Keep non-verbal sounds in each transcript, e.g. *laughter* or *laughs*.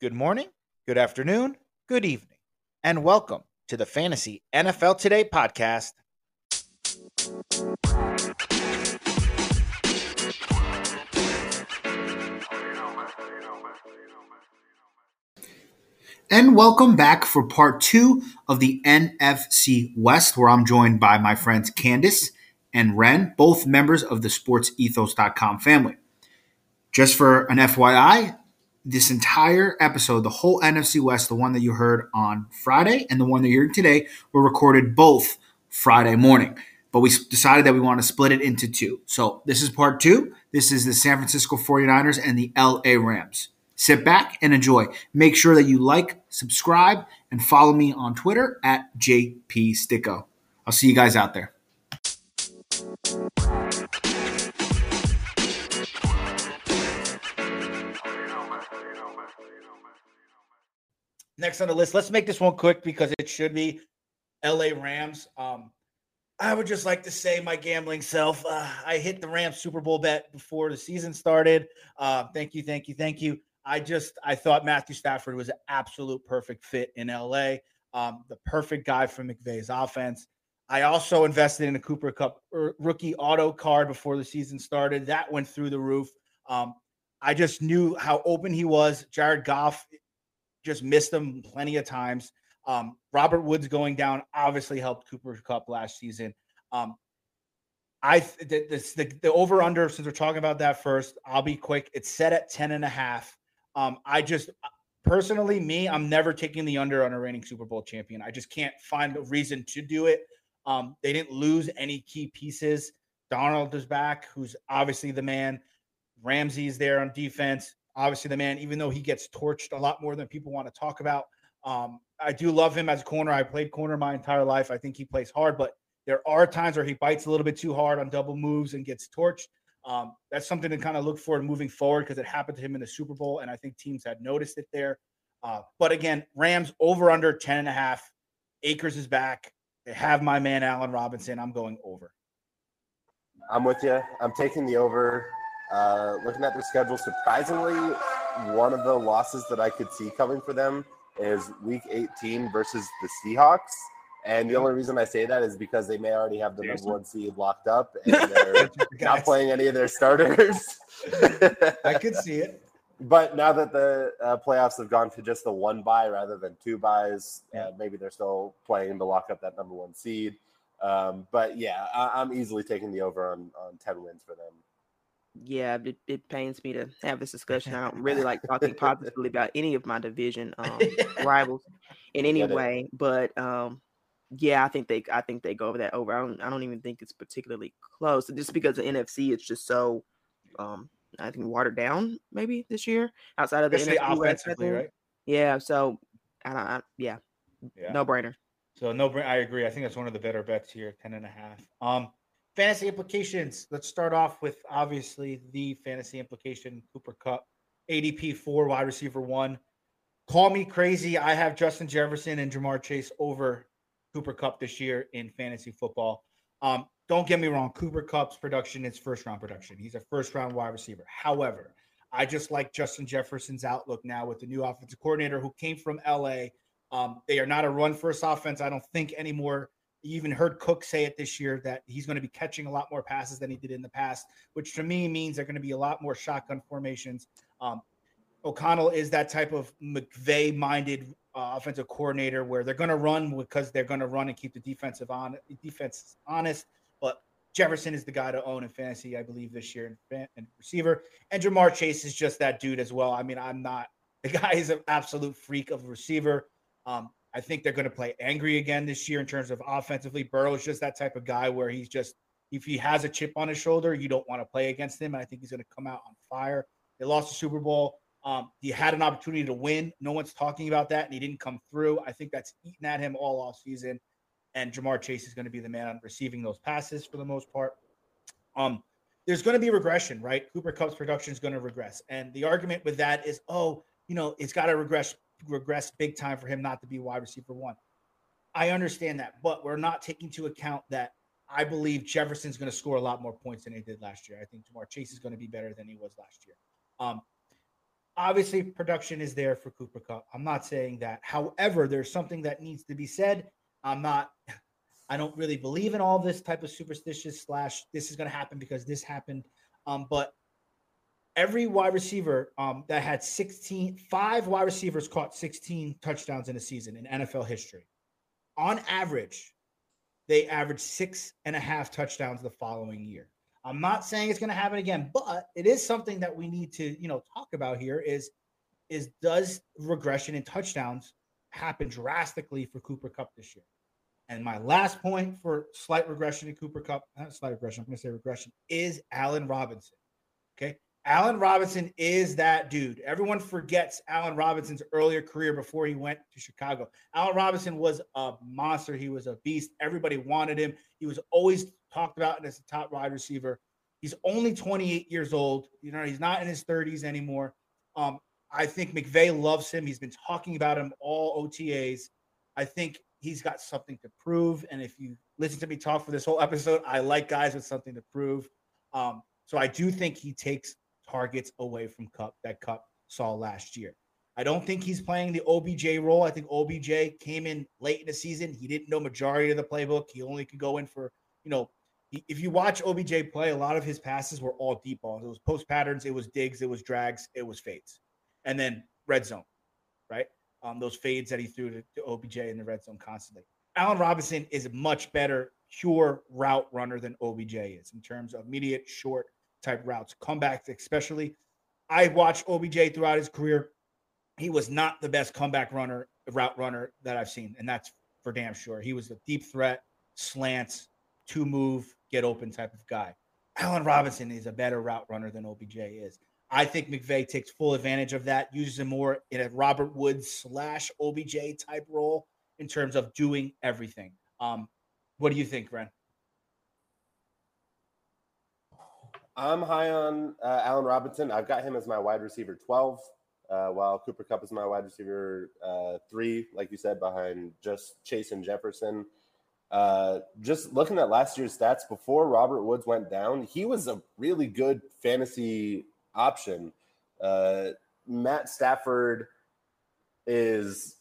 good morning, good afternoon, good evening, and welcome to the Fantasy NFL Today podcast. And welcome back for part two of the NFC West, where I'm joined by my friends Candace and Ren, both members of the sportsethos.com family. Just for an FYI, this entire episode, the whole NFC West, the one that you heard on Friday and the one that you're hearing today, were recorded both Friday morning. But we decided that we want to split it into two. So this is part two. This is the San Francisco 49ers and the LA Rams. Sit back and enjoy. Make sure that you like, subscribe, and follow me on Twitter at JP Sticko. I'll see you guys out there. Next on the list, let's make this one quick because it should be LA Rams. Um, I would just like to say, my gambling self, uh, I hit the Rams Super Bowl bet before the season started. Uh, thank you, thank you, thank you. I just I thought Matthew Stafford was an absolute perfect fit in LA, um, the perfect guy for McVay's offense. I also invested in a Cooper Kupp er, rookie auto card before the season started. That went through the roof. Um, I just knew how open he was. Jared Goff just missed them plenty of times. Um, Robert Woods going down obviously helped Cooper Kupp last season. Um, I the, the, the over under since we're talking about that first, I'll be quick. It's set at 10 and a half. Um, I just personally, me, I'm never taking the under on a reigning Super Bowl champion. I just can't find a reason to do it. Um, they didn't lose any key pieces. Donald is back, who's obviously the man. Ramsey's there on defense, obviously the man, even though he gets torched a lot more than people want to talk about. Um, I do love him as a corner. I played corner my entire life. I think he plays hard, but there are times where he bites a little bit too hard on double moves and gets torched. Um, that's something to kind of look for moving forward because it happened to him in the Super Bowl, and I think teams had noticed it there. Uh, but again, Rams over under 10 and a half. Akers is back. They have my man Allen Robinson. I'm going over. I'm with you. I'm taking the over. Uh, looking at their schedule, surprisingly, one of the losses that I could see coming for them is Week 18 versus the Seahawks. And the only reason I say that is because they may already have the Seriously? number one seed locked up and *laughs* they're not playing any of their starters. I could see it. *laughs* But now that the uh, playoffs have gone to just the one buy rather than two buys, yeah. uh, maybe they're still playing to lock up that number one seed. Um, but yeah, I- am easily taking the over on, on 10 wins for them. Yeah, it, it pains me to have this discussion. I don't really like talking *laughs* positively about any of my division um, *laughs* rivals in any way, but um, yeah, I think they I think they go over that over. I don't I don't even think it's particularly close. Just because the NFC it's just so um I think watered down maybe this year outside of the Especially NFC offensively, right? Yeah, so I don't I, yeah. yeah. No brainer. So no I agree. I think that's one of the better bets here, 10 and a half. Um fantasy implications. Let's start off with obviously the fantasy implication Cooper Kupp, ADP four, wide receiver one. Call me crazy. I have Justin Jefferson and Ja'Marr Chase over Cooper Kupp this year in fantasy football. Um, don't get me wrong, Cooper Kupp's production is first round production. He's a first round wide receiver. However, I just like Justin Jefferson's outlook now with the new offensive coordinator who came from LA. Um, they are not a run first offense, I don't think anymore. You even heard Cook say it this year that he's going to be catching a lot more passes than he did in the past, which to me means they're going to be a lot more shotgun formations. Um, O'Connell is that type of McVay minded uh, offensive coordinator where they're going to run because they're going to run and keep the defensive on defense honest. But Jefferson is the guy to own in fantasy, I believe, this year and, and receiver. And Ja'Marr Chase is just that dude as well. I mean, I'm not *laughs* the guy is an absolute freak of a receiver. Um, I think they're going to play angry again this year in terms of offensively. Burrow is just that type of guy where he's just if he has a chip on his shoulder, you don't want to play against him. And I think he's going to come out on fire. They lost the Super Bowl. Um, he had an opportunity to win. No one's talking about that, and he didn't come through. I think that's eaten at him all off season. And Ja'Marr Chase is going to be the man on receiving those passes for the most part. Um, there's going to be regression, right? Cooper Kupp's production is going to regress, and the argument with that is, oh, you know, it's got to regress, regress big time for him not to be wide receiver one. I understand that, but we're not taking into account that I believe Jefferson's going to score a lot more points than he did last year. I think Ja'Marr Chase is going to be better than he was last year. Um, obviously production is there for Cooper Kupp. I'm not saying that. However, there's something that needs to be said. I'm not. I don't really believe in all this type of superstitious slash. This is going to happen because this happened. Um, but every wide receiver um, that had 16, five wide receivers caught 16 touchdowns in a season in NFL history. On average, they averaged six and a half touchdowns the following year. I'm not saying it's going to happen again, but it is something that we need to, you know, talk about here is is does regression in touchdowns happen drastically for Cooper Kupp this year? And my last point for slight regression in Cooper Kupp, not slight regression, I'm going to say regression, is Allen Robinson. Okay. Allen Robinson is that dude. Everyone forgets Allen Robinson's earlier career before he went to Chicago. Allen Robinson was a monster. He was a beast. Everybody wanted him. He was always talked about as a top wide receiver. He's only 28 years old. You know, he's not in his 30s anymore. Um, I think McVay loves him. He's been talking about him all OTAs. I think he's got something to prove. And if you listen to me talk for this whole episode, I like guys with something to prove. Um, so I do think he takes targets away from Kupp that Kupp saw last year. I don't think he's playing the OBJ role. I think OBJ came in late in the season. He didn't know majority of the playbook. He only could go in for, you know, if you watch OBJ play, a lot of his passes were all deep balls. It was post patterns, it was digs, it was drags, it was fades, and then red zone, right? Um, those fades that he threw to, to OBJ in the red zone constantly. Allen Robinson is a much better pure route runner than OBJ is in terms of immediate short type routes, comebacks especially. I watched OBJ throughout his career. He was not the best comeback runner, route runner that I've seen, and that's for damn sure. He was a deep threat, slants, two move, get open type of guy. Allen Robinson is a better route runner than OBJ is. I think McVay takes full advantage of that, uses him more in a Robert Woods slash OBJ type role in terms of doing everything. Um, what do you think, Ren? I'm high on uh, Allen Robinson. I've got him as my wide receiver 12, uh, while Cooper Kupp is my wide receiver uh, three, like you said, behind just Chase and Jefferson. Uh, just looking at last year's stats before Robert Woods went down, he was a really good fantasy option. Uh, Matt Stafford is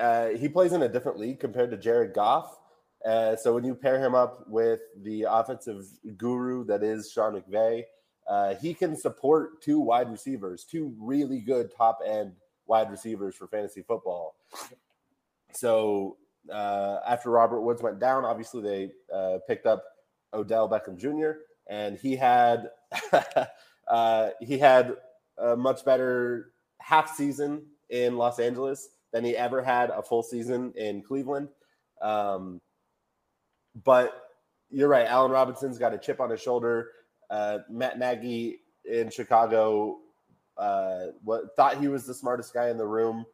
uh, he plays in a different league compared to Jared Goff. Uh, so when you pair him up with the offensive guru that is Sean McVay, uh, he can support two wide receivers, two really good top end wide receivers for fantasy football. So uh, after Robert Woods went down, obviously they uh, picked up Odell Beckham Jr. and he had *laughs* uh, he had a much better half season in Los Angeles than he ever had a full season in Cleveland. Um, but you're right, Allen Robinson's got a chip on his shoulder. Uh, Matt Nagy in Chicago uh, what thought he was the smartest guy in the room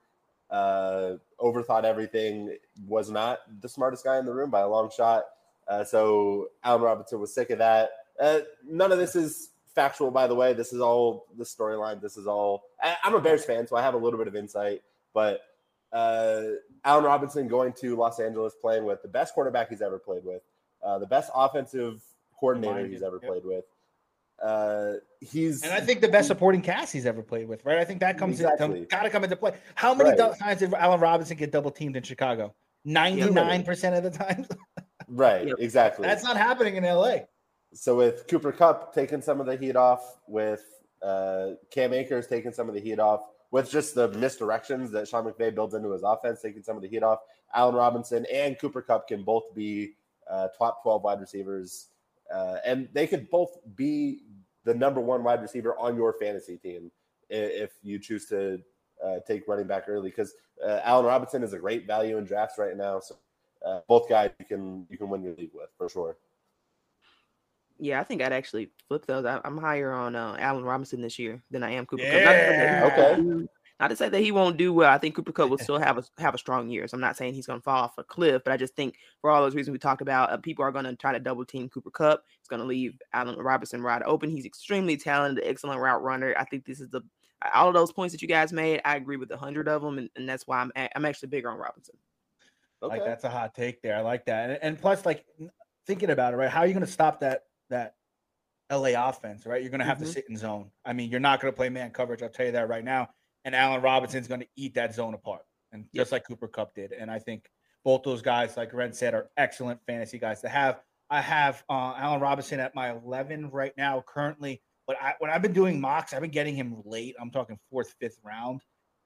uh, overthought everything, was not the smartest guy in the room by a long shot. Uh, so Allen Robinson was sick of that. Uh, none of this is factual, by the way. This is all the storyline. This is all. I, am a Bears fan, so I have a little bit of insight. But uh, Allen Robinson going to Los Angeles, playing with the best quarterback he's ever played with, uh, the best offensive coordinator he's ever yep. played with. Uh, he's and I think the best supporting cast he's ever played with, right? I think that comes exactly. in, got to come into play. How many right. times did Allen Robinson get double teamed in Chicago? Ninety nine percent of the time. *laughs* right, exactly. That's not happening in LA. So with Cooper Kupp taking some of the heat off, with uh, Cam Akers taking some of the heat off, with just the misdirections that Sean McVay builds into his offense, taking some of the heat off, Allen Robinson and Cooper Kupp can both be uh, top twelve wide receivers uh, and they could both be the number one wide receiver on your fantasy team if you choose to uh, take running back early. Because uh, Allen Robinson is a great value in drafts right now, so uh, both guys you can you can win your league with for sure. Yeah, I think I'd actually flip those. I'm higher on uh, Allen Robinson this year than I am Cooper. Yeah. Okay. Not to say that he won't do well. I think Cooper Kupp will *laughs* still have a have a strong year. So I'm not saying he's going to fall off a cliff, but I just think for all those reasons we talked about, uh, people are going to try to double team Cooper Kupp. It's going to leave Allen Robinson wide open. He's extremely talented, excellent route runner. I think this is the all of those points that you guys made. I agree with a hundred of them, and, and that's why I'm I'm actually bigger on Robinson. Okay. Like that's a hot take there. I like that, and, and plus, like thinking about it, right? How are you going to stop that that LA offense, right? You're going to have Mhm. to sit in zone. I mean, you're not going to play man coverage. I'll tell you that right now. And Allen Robinson's going to eat that zone apart, and Yep. just like Cooper Kupp did. And I think both those guys, like Ren said, are excellent fantasy guys to have. I have uh, Allen Robinson at my 11 right now currently, but I, when I've been doing mocks, I've been getting him late. I'm talking fourth, fifth round,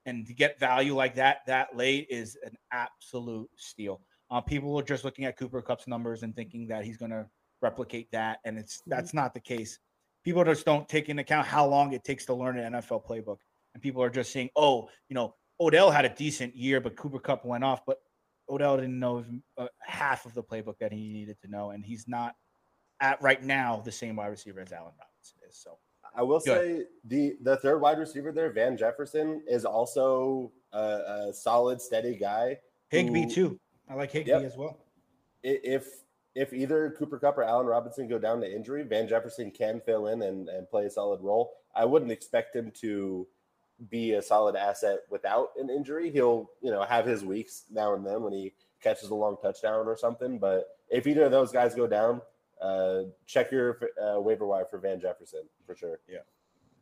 and to get value like that that late is an absolute steal. Uh, people are just looking at Cooper Kupp's numbers and thinking that he's going to replicate that, and it's Mhm. that's not the case. People just don't take into account how long it takes to learn an NFL playbook, and people are just saying, "Oh, you know, Odell had a decent year, but Cooper Kupp went off." But Odell didn't know uh, half of the playbook that he needed to know, and he's not at right now the same wide receiver as Allen Robinson is. So I will say the the third wide receiver there, Van Jefferson, is also a, a solid, steady guy. Higbee who- too. I like Higbee Yep. as well. if if either Cooper Kupp or Allen Robinson go down to injury, Van Jefferson can fill in and, and play a solid role. I wouldn't expect him to be a solid asset without an injury. He'll, you know, have his weeks now and then when he catches a long touchdown or something. But if either of those guys go down, uh, check your uh, waiver wire for Van Jefferson for sure. Yeah.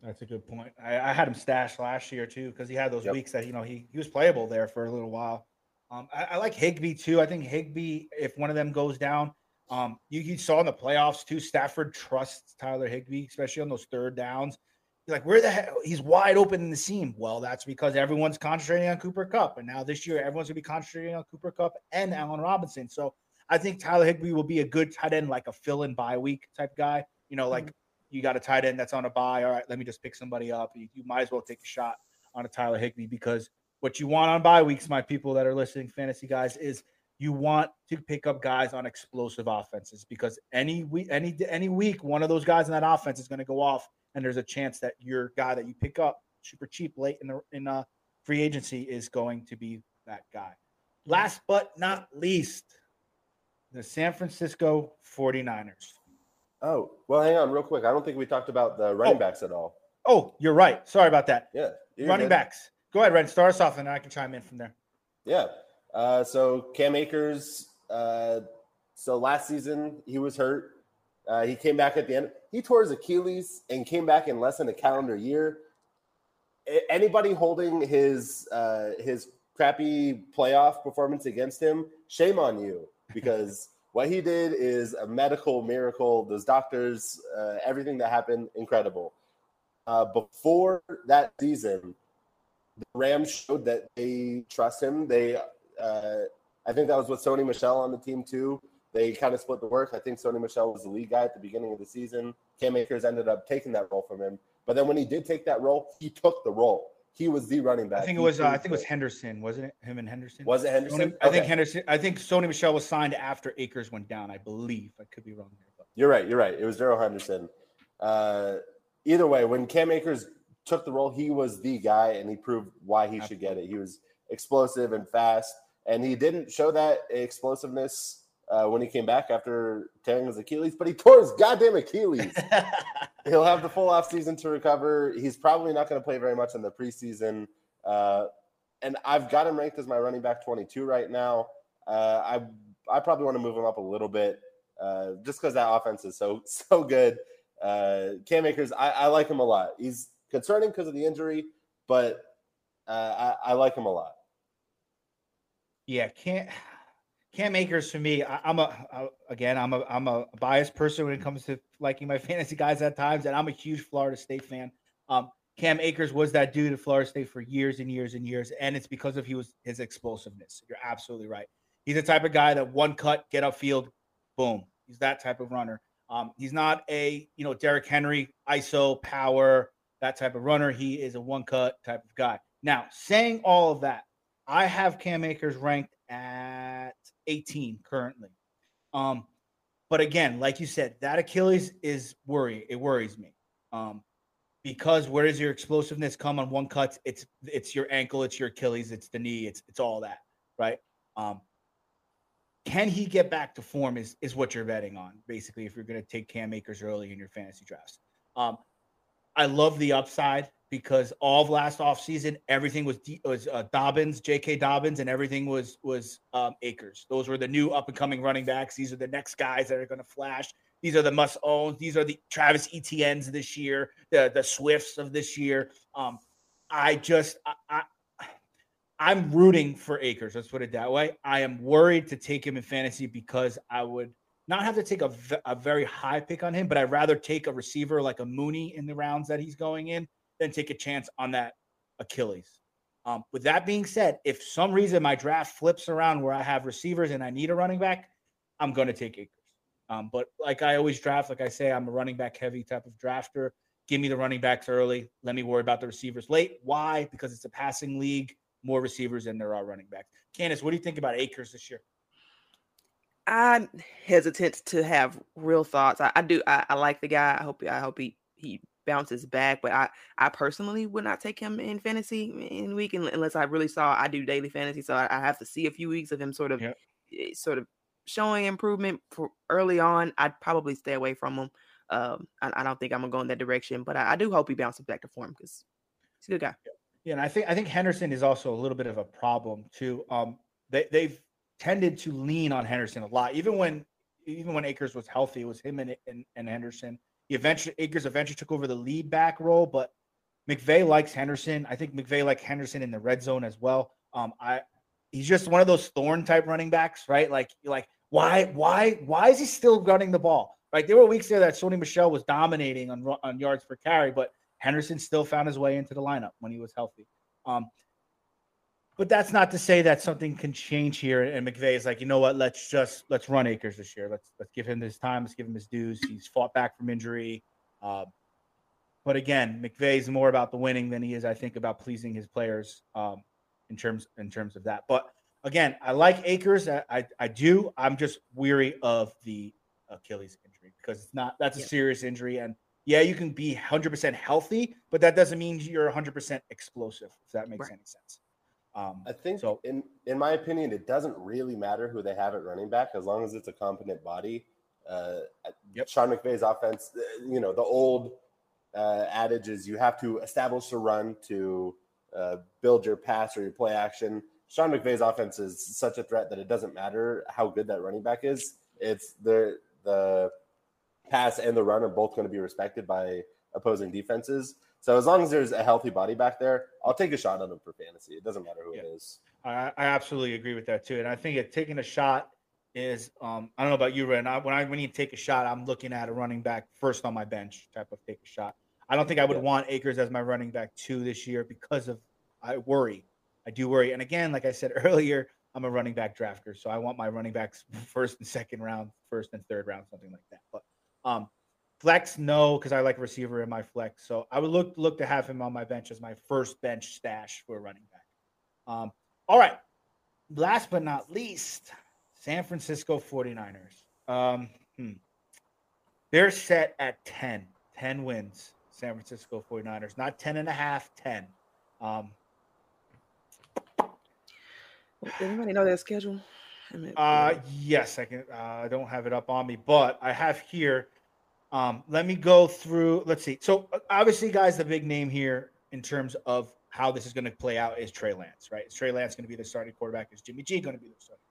That's a good point. I, I had him stashed last year too because he had those Yep. weeks that you know he, he was playable there for a little while. Um, I, I like Higbee too. I think Higbee, if one of them goes down, um, you, you saw in the playoffs too. Stafford trusts Tyler Higbee, especially on those third downs. You're like, where the hell? He's wide open in the seam. Well, that's because everyone's concentrating on Cooper Kupp, and now this year everyone's gonna be concentrating on Cooper Kupp and Allen Robinson. So I think Tyler Higbee will be a good tight end, like a fill-in bye week type guy. You know, like you got a tight end that's on a buy. All right, let me just pick somebody up. You, you might as well take a shot on a Tyler Higbee because what you want on bye weeks, my people that are listening, fantasy guys, is you want to pick up guys on explosive offenses because any week, any any week, one of those guys in that offense is going to go off, and there's a chance that your guy that you pick up super cheap late in the in uh, free agency is going to be that guy. Last but not least, the San Francisco 49ers. Oh, well, hang on real quick. I don't think we talked about the running Oh. backs at all. Oh, you're right. Sorry about that. Yeah. Running good. backs. Go ahead, Ren. Start us off, and I can chime in from there. Yeah. Uh, so Cam Akers. Uh, so last season he was hurt. Uh, he came back at the end. He tore his Achilles and came back in less than a calendar year. Anybody holding his uh, his crappy playoff performance against him, shame on you because *laughs* what he did is a medical miracle. Those doctors, uh, everything that happened, incredible. Uh, before that season, the Rams showed that they trust him. They, uh, I think that was with Sony Michel on the team too. They kind of split the work. I think Sony Michel was the lead guy at the beginning of the season. Cam Akers ended up taking that role from him. But then when he did take that role, he took the role. He was the running back. I think it was. Uh, I think it was. Henderson, wasn't it? Him and Henderson. Was it Henderson? Sony- I think Henderson. I think Sony Michel was signed after Akers went down. I believe. I could be wrong there, but You're right. You're right. It was Darrell Henderson. Uh, either way, when Cam Akers took the role, he was the guy, and he proved why he should get it. He was explosive and fast, and he didn't show that explosiveness uh, when he came back after tearing his Achilles, but he tore his goddamn Achilles. *laughs* He'll have the full offseason to recover. He's probably not going to play very much in the preseason. Uh, and I've got him ranked as my running back 22 right now. Uh, I I probably want to move him up a little bit uh, just because that offense is so *laughs* so good. Uh, Cam Akers, I, I like him a lot. He's concerning because of the injury, but uh, I, I like him a lot. Yeah, can't. *sighs* Cam Akers for me. I, I'm a uh, again. I'm a I'm a biased person when it comes to liking my *laughs* fantasy guys at times, and I'm a huge Florida State fan. Um, Cam Akers was that dude at Florida State for years and years and years, and it's because of he was his explosiveness. You're absolutely right. He's the type of guy that one cut, get upfield, boom. He's that type of runner. Um, he's not a you know Derrick Henry ISO power that type of runner. He is a one cut type of guy. Now, saying all of that, I have Cam Akers ranked at 18 currently. Um, but again, like you said, that Achilles is worry. It worries me. Um, because where does your explosiveness come on one cut? It's it's your ankle, it's your Achilles, it's the knee, it's it's all that, right? Um, can he get back to form is is what you're betting on, basically, if you're gonna take Cam Akers early in your fantasy drafts. Um, I love the upside because all of last offseason, everything was D, was uh, Dobbins, J.K. Dobbins, and everything was was um, Akers. Those were the new up and coming running backs. These are the next guys that are going to flash. these are the must owns. These are the Travis Etienne's this year, the the Swifts of this year. Um, I just I, I I'm rooting for Akers. Let's put it that way. I am worried to take him in fantasy because I would not have to take a, a very high pick on him, but I'd rather take a receiver like a Mooney in the rounds that he's going in than take a chance on that Achilles. Um, with that being said, if some reason my draft flips around where I have receivers and I need a running back, I'm going to take Akers. Um, but like I always draft, like I say, I'm a running back heavy type of drafter. Give me the running backs early. Let me worry about the receivers late. Why? Because it's a passing league, more receivers than there are running backs. Candace, what do you think about Akers this year? I'm hesitant to have real thoughts. I, I do. I, I, like the guy. I hope. I hope he he bounces back. But I I personally would not take him in fantasy in week unless I really saw. I do daily fantasy, so I, I have to see a few weeks of him sort of yep. Eh, sort of showing improvement for early on. I'd probably stay away from him. Um, I, don't think I'm gonna go in that direction, but I, I do hope he bounces back to form because he's a good guy. Yeah, and I think I think Henderson is also a little bit of a problem too. Um, they they've tended to lean on Henderson a lot. Even when even when Akers was healthy, it was him and, and, and Henderson. He eventually Akers eventually took over the lead back role, but McVay likes Henderson. I think McVay likes Henderson in the red zone as well. Um, I he's just one of those thorn type running backs, right? Like like why why why is he still running the ball? Right? There were weeks there that Sony Michel was dominating on on yards per carry, but Henderson still found his way into the lineup when he was healthy. Um, but that's not to say that something can change here. And McVay is like, you know what? Let's just let's run Akers this year. Let's let's give him his time. Let's give him his dues. He's fought back from injury. Uh, but again, McVay is more about the winning than he is, I think, about pleasing his players um, in terms in terms of that. But again, I like Akers. I, I, I do. I'm just weary of the Achilles injury because it's not that's a yeah. serious injury. And yeah, you can be 100% healthy, but that doesn't mean you're 100% explosive. If that makes right. any sense. Um, I think so. In in my opinion, it doesn't really matter who they have at running back as long as it's a competent body. Uh, yep. Sean McVay's offense, uh, you know, the old uh, adage is you have to establish a run to uh, build your pass or your play action. Sean McVay's offense is such a threat that it doesn't matter how good that running back is. It's the the pass and the run are both going to be respected by opposing defenses. So as long as there's a healthy body back there, I'll take a shot on him for fantasy. It doesn't matter who yeah. it is. I, I, absolutely agree with that too. And I think it, taking a shot is um, I don't know about you, Ren. I, when I when you take a shot, I'm looking at a running back first on my bench type of take a shot. I don't think I would yeah. want Akers as my running back two this year because of I worry. I do worry. And again, like I said *laughs* earlier, I'm a running back drafter, so I want my running backs *laughs* first and second round, first and third round, something like that. But um, Flex, no, because I like receiver in my flex. So I would look look to have him on my bench as my first bench stash for running back. Um, all right. Last but not least, San Francisco 49ers. Um, hmm. They're set at 10, 10 wins. San Francisco 49ers, not 10 and a half, 10. Um, anybody know their schedule? I mean, Uh, yes, I can. Uh, I don't have it up on me, but I have here um, let me go through. Let's see. So uh, obviously, guys, the big name here in terms of how this is going to play out is Trey Lance, right? Is Trey Lance going to be the starting quarterback? Is Jimmy G going to be the starting?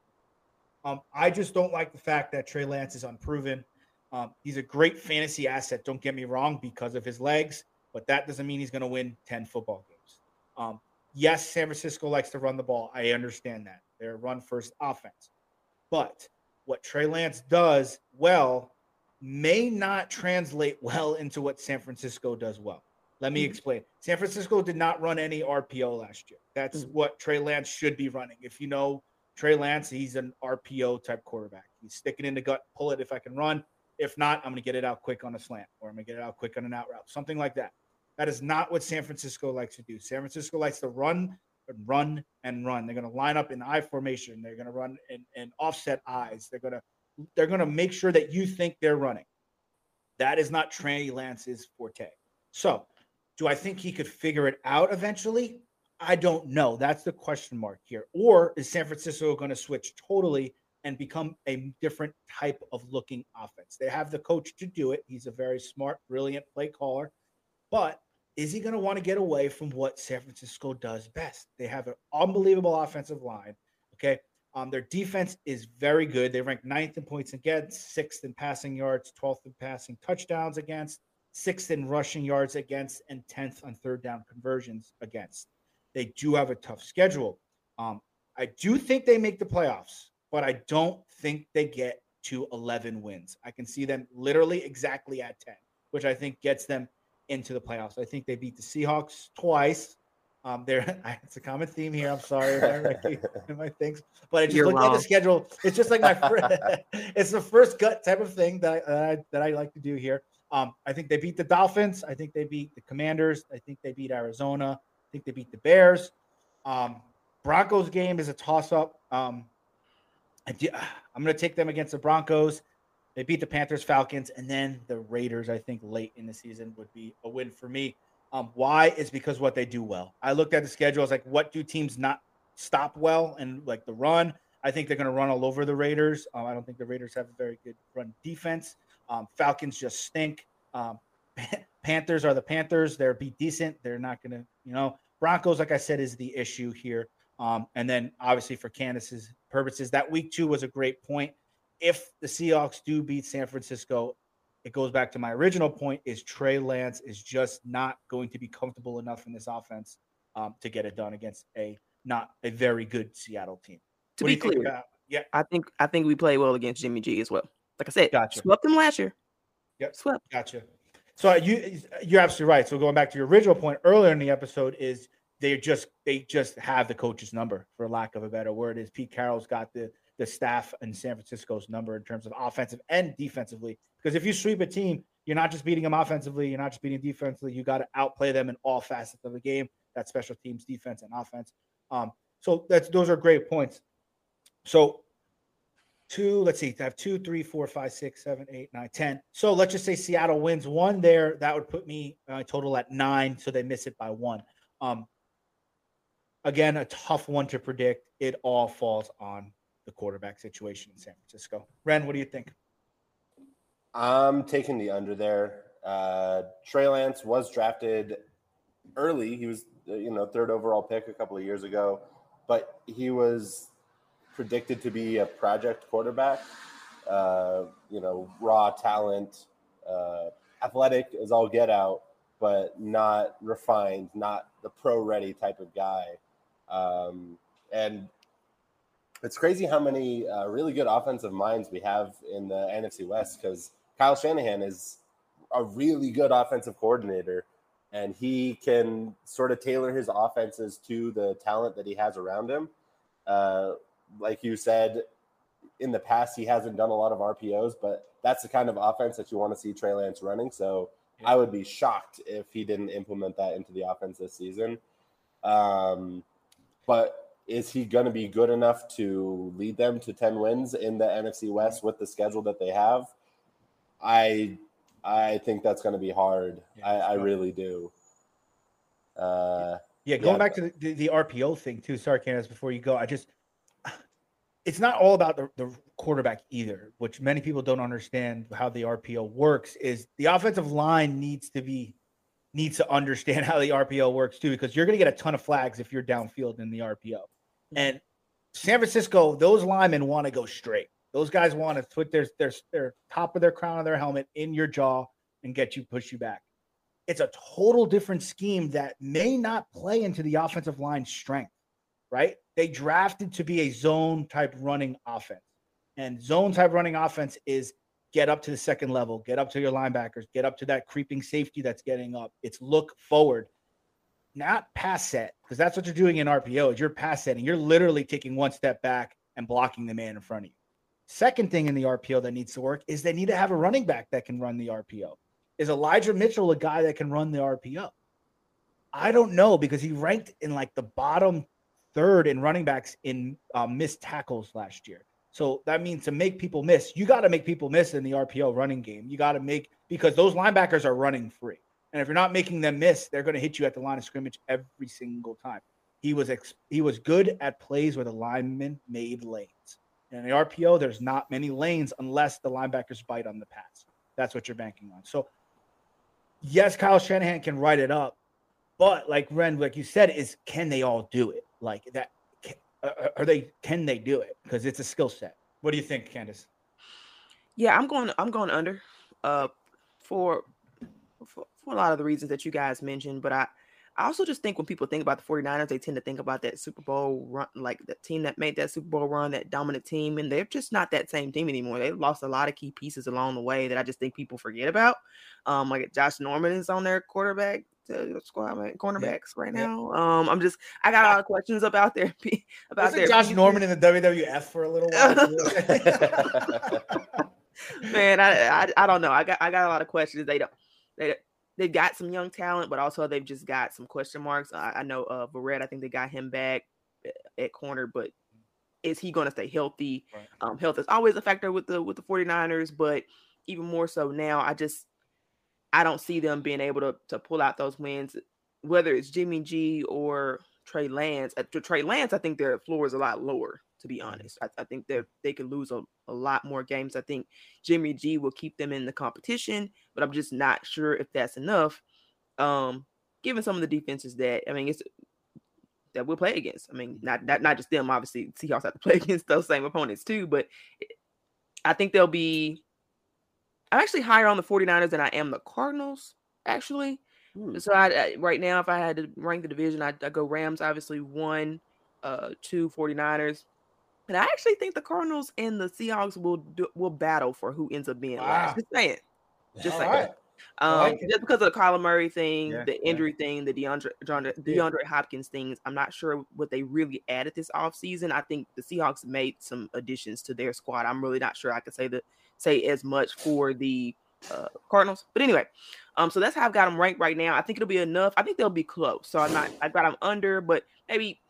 Um, I just don't like the fact that Trey Lance is unproven. Um, he's a great fantasy asset. Don't get me wrong, because of his legs, but that doesn't mean he's going to win ten football games. Um, yes, San Francisco likes to run the ball. I understand that they're a run first offense, but what Trey Lance does well may not translate well into what San Francisco does well. Let me mm-hmm. explain. San Francisco did not run any RPO last year. That's mm-hmm. what Trey Lance should be running. If you know Trey Lance, he's an RPO type quarterback. He's sticking in the gut, pull it if I can run. If not, I'm going to get it out quick on a slant or I'm going to get it out quick on an out route, something like that. That is not what San Francisco likes to do. San Francisco likes to run and run and run. They're going to line up in I formation. They're going to run in, in offset eyes. They're going to they're going to make sure that you think they're running. That is not Trey Lance's forte. So, do I think he could figure it out eventually? I don't know. That's the question mark here. Or is San Francisco going to switch totally and become a different type of looking offense? They have the coach to do it. He's a very smart, brilliant play caller. But is he going to want to get away from what San Francisco does best? They have an unbelievable offensive line. Okay. Um, their defense is very good. They rank ninth in points against, sixth in passing yards, 12th in passing touchdowns against, sixth in rushing yards against, and 10th on third down conversions against. They do have a tough schedule. Um, I do think they make the playoffs, but I don't think they get to 11 wins. I can see them literally exactly at 10, which I think gets them into the playoffs. I think they beat the Seahawks twice. Um, there, *laughs* it's a common theme here. I'm sorry, my, *laughs* my things, but I just look at the schedule. It's just like my *laughs* it's the first gut type of thing that I, that I, that I like to do here. Um, I think they beat the Dolphins. I think they beat the Commanders. I think they beat Arizona. I think they beat the Bears. Um, Broncos game is a toss up. Um, I am going to take them against the Broncos. They beat the Panthers, Falcons, and then the Raiders. I think late in the season would be a win for me. Um, why is because what they do well. I looked at the schedule. I was like, what do teams not stop well and like the run? I think they're going to run all over the Raiders. Um, I don't think the Raiders have a very good run defense. Um, Falcons just stink. Um, Panthers are the Panthers. They're be decent. They're not going to, you know, Broncos, like I said, is the issue here. Um, and then obviously for Candace's purposes, that week two was a great point. If the Seahawks do beat San Francisco, it goes back to my original point: is Trey Lance is just not going to be comfortable enough in this offense um, to get it done against a not a very good Seattle team. To what be clear, yeah, I think I think we play well against Jimmy G as well. Like I said, gotcha. swept them last year. Yep, swept. Gotcha. So you you're absolutely right. So going back to your original point earlier in the episode is they just they just have the coach's number for lack of a better word. Is Pete Carroll's got the the staff in San Francisco's number in terms of offensive and defensively. Because if you sweep a team, you're not just beating them offensively, you're not just beating defensively. You got to outplay them in all facets of the game. That special teams, defense, and offense. Um, so that's those are great points. So two, let's see, I have two, three, four, five, six, seven, eight, nine, ten. So let's just say Seattle wins one there. That would put me uh, total at nine. So they miss it by one. Um, again, a tough one to predict. It all falls on the quarterback situation in San Francisco. Ren, what do you think? I'm taking the under there. Uh, Trey Lance was drafted early. He was, uh, you know, third overall pick a couple of years ago, but he was predicted to be a project quarterback. Uh, you know, raw talent, uh, athletic as all get out, but not refined, not the pro ready type of guy. Um, and it's crazy how many uh, really good offensive minds we have in the NFC West because Kyle Shanahan is a really good offensive coordinator and he can sort of tailor his offenses to the talent that he has around him. Uh, like you said, in the past, he hasn't done a lot of RPOs, but that's the kind of offense that you want to see Trey Lance running. So yeah. I would be shocked if he didn't implement that into the offense this season. Um, but is he going to be good enough to lead them to 10 wins in the NFC West with the schedule that they have? I I think that's going to be hard. Yeah, I, I really do. Uh, yeah, going yeah. back to the, the, the, RPO thing too. Sorry, Candace, before you go, I just it's not all about the, the quarterback either, which many people don't understand how the RPO works. Is the offensive line needs to be needs to understand *laughs* how the RPO works too, because you're going to get a ton of flags if you're downfield in the RPO. Mm-hmm. And San Francisco, those linemen want to go straight. Those guys want to put their, their their top of their crown of their helmet in your jaw and get you push you back. It's a total different scheme that may not play into the offensive line strength, right? They drafted to be a zone type running offense. And zone type running offense is get up to the second level, get up to your linebackers, get up to that creeping safety that's getting up. It's look forward, not pass set, because that's what you're doing in RPO. Is you're pass setting. You're literally taking one step back and blocking the man in front of you. Second thing in the RPO that needs to work is they need to have a running back that can run the RPO. Is Elijah Mitchell a guy that can run the RPO? I don't know because he ranked in like the bottom third in running backs in uh, missed tackles last year. So that means to make people miss, you got to make people miss in the RPO running game. You got to make because those linebackers are running free. And if you're not making them miss, they're going to hit you at the line of scrimmage every single time. He was ex- he was good at plays where the linemen made lanes. In the RPO, there's not many lanes unless the linebackers bite on the pass. That's what you're banking on. So, yes, Kyle Shanahan can write it up, but like Ren, like you said, is can they all do it? Like that uh, are they can they do it? Because it's a skill set. What do you think, Candace? Yeah, I'm going. I'm going under. Uh, for, for for a lot of the reasons that you guys mentioned, but I I also just think when people think about the 49ers, they tend to think about that Super Bowl run, like the team that made that Super Bowl run, that dominant team, and they're just not that same team anymore. They've lost a lot of key pieces along the way that I just think people forget about. Um, like Josh Norman is on their quarterback squad cornerbacks yeah. right now. Yeah. Um, I'm just I got a lot of questions *laughs* about their about their Josh Norman in the WWF for a little while. *laughs* Man, I, I I don't know. I got I got a lot of questions. They don't they they've got some young talent, but also they've just got some question marks. I, I know uh Verrett, I think they got him back at corner, but is he going to stay healthy? Right. Um, health is always a factor with the with the 49ers, but even more so now, I just I don't see them being able to to pull out those wins, whether it's Jimmy G or Trey Lance. Uh, to Trey Lance, I think their floor is a lot lower. To be honest, I, I think they they could lose a, a lot more games. I think Jimmy G will keep them in the competition, but I'm just not sure if that's enough. Um, given some of the defenses that I mean, it's that we'll play against. I mean, not not not just them. Obviously, Seahawks have to *laughs* play against those same opponents too. But I think they'll be I'm actually higher on the 49ers than I am the Cardinals, actually. Hmm. So I, I, right now, if I had to rank the division, I go Rams, obviously one, uh, two 49ers. And I actually think the Cardinals and the Seahawks will do, will battle for who ends up being wow. last. Just saying. Just All saying. Right. Um, like just because of the Kyler Murray thing, yeah, the injury yeah. thing, the DeAndre, DeAndre, DeAndre Hopkins things, I'm not sure what they really added this offseason. I think the Seahawks made some additions to their squad. I'm really not sure I could say that say as much for the uh, Cardinals. But anyway, um, so that's how I've got them ranked right now. I think it'll be enough. I think they'll be close. So I'm not. I've got them under, but maybe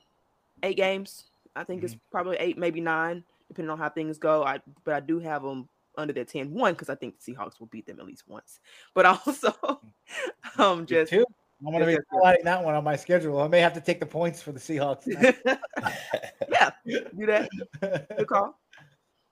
eight games. I think mm-hmm. it's probably eight, maybe nine, depending on how things go. I but I do have them under the 10 1 because I think the Seahawks will beat them at least once. But also, *laughs* um, just I'm going to be highlighting that one on my schedule. I may have to take the points for the Seahawks. *laughs* yeah, do that. Good *laughs* call.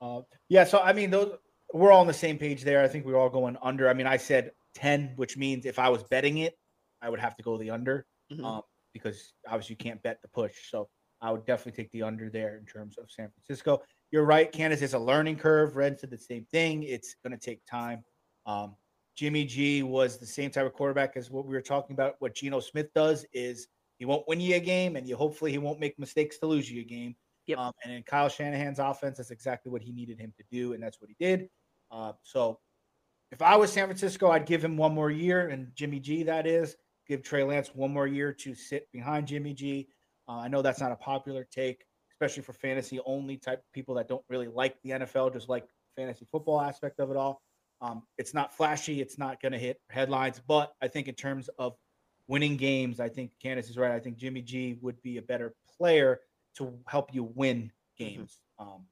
Uh, yeah, so I mean, those we're all on the same page there. I think we're all going under. I mean, I said 10, which means if I was betting it, I would have to go the under mm-hmm. um, because obviously you can't bet the push. So I would definitely take the under there in terms of San Francisco. You're right, Candace. It's a learning curve. Red said the same thing. It's going to take time. Um, Jimmy G was the same type of quarterback as what we were talking about. What Geno Smith does is he won't win you a game, and you hopefully he won't make mistakes to lose you a game. Yep. Um, and in Kyle Shanahan's offense, that's exactly what he needed him to do, and that's what he did. Uh, so if I was San Francisco, I'd give him one more year, and Jimmy G, that is, give Trey Lance one more year to sit behind Jimmy G. Uh, I know that's not a popular take, especially for fantasy only type people that don't really like the NFL, just like fantasy football aspect of it all. Um, it's not flashy, it's not going to hit headlines, but I think in terms of winning games, I think Candace is right. I think Jimmy G would be a better player to help you win mm-hmm. games um,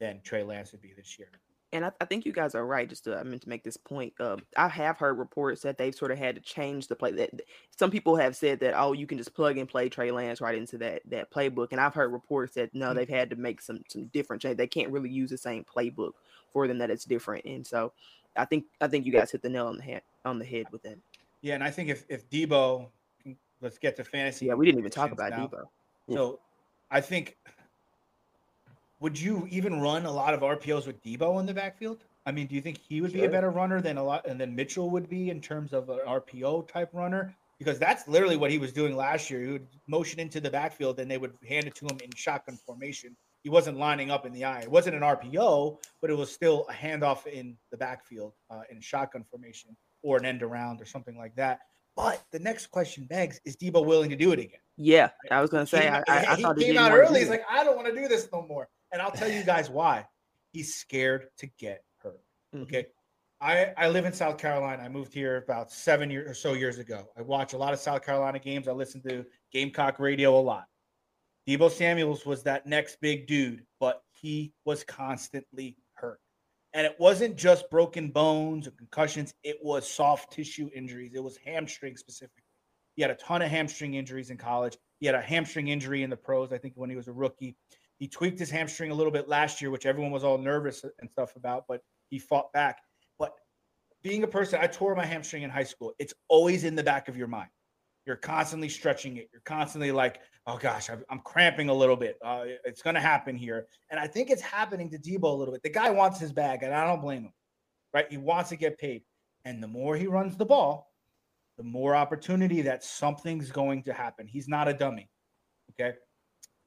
than Trey Lance would be this year and I, I, think you guys are right. Just to, I meant to make this point. Um, I have heard reports that they've sort of had to change the play. That some people have said that oh, you can just plug and play Trey Lance right into that that playbook. And I've heard reports that no, mm-hmm. they've had to make some some different change. They can't really use the same playbook for them. That it's different. And so, I think I think you guys hit the nail on the head on the head with that. Yeah, and I think if if Deebo, let's get to fantasy. Yeah, we didn't even talk about now. Deebo. So, I think would you even run a lot of RPOs with Deebo in the backfield? I mean, do you think he would sure. be a better runner than a lot, and then Mitchell would be in terms of an RPO type runner? Because that's literally what he was doing last year. He would motion into the backfield, and they would hand it to him in shotgun formation. He wasn't lining up in the eye. It wasn't an RPO, but it was still a handoff in the backfield uh, in shotgun formation or an end around or something like that. But the next question begs: Is Deebo willing to do it again? Yeah, I was going to say. He, I, I, I he came out early. He's like, I don't want to do this no more. And I'll tell you guys why. He's scared to get hurt. Mm-hmm. Okay. I, I live in South Carolina. I moved here about seven years or so years ago. I watch a lot of South Carolina games. I listen to Gamecock radio a lot. Deebo Samuels was that next big dude, but he was constantly hurt. And it wasn't just broken bones or concussions, it was soft tissue injuries. It was hamstring specifically. He had a ton of hamstring injuries in college. He had a hamstring injury in the pros, I think, when he was a rookie. He tweaked his hamstring a little bit last year, which everyone was all nervous and stuff about, but he fought back. But being a person, I tore my hamstring in high school. It's always in the back of your mind. You're constantly stretching it. You're constantly like, oh gosh, I'm, cramping a little bit. Uh, it's going to happen here. And I think it's happening to Deebo a little bit. The guy wants his bag, and I don't blame him, right? He wants to get paid. And the more he runs the ball, the more opportunity that something's going to happen. He's not a dummy. Okay.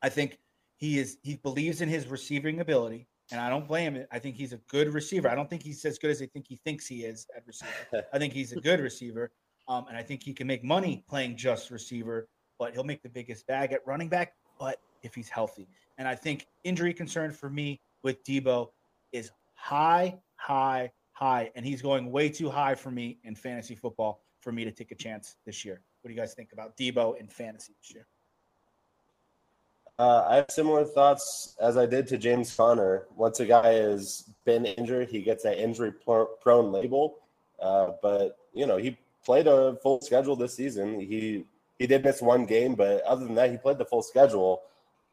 I think he is, he believes in his receiving ability, and I don't blame it. I think he's a good receiver. I don't think he's as good as I think he thinks he is at receiver. *laughs* I think he's a good receiver. Um, and I think he can make money playing just receiver, but he'll make the biggest bag at running back, but if he's healthy. And I think injury concern for me with Deebo is high, high, high. And he's going way too high for me in fantasy football for me to take a chance this year. What do you guys think about Deebo in fantasy this year? Uh, I have similar thoughts as I did to James Conner. Once a guy has been injured, he gets that injury prone label. Uh, but you know, he played a full schedule this season. He he did miss one game, but other than that, he played the full schedule.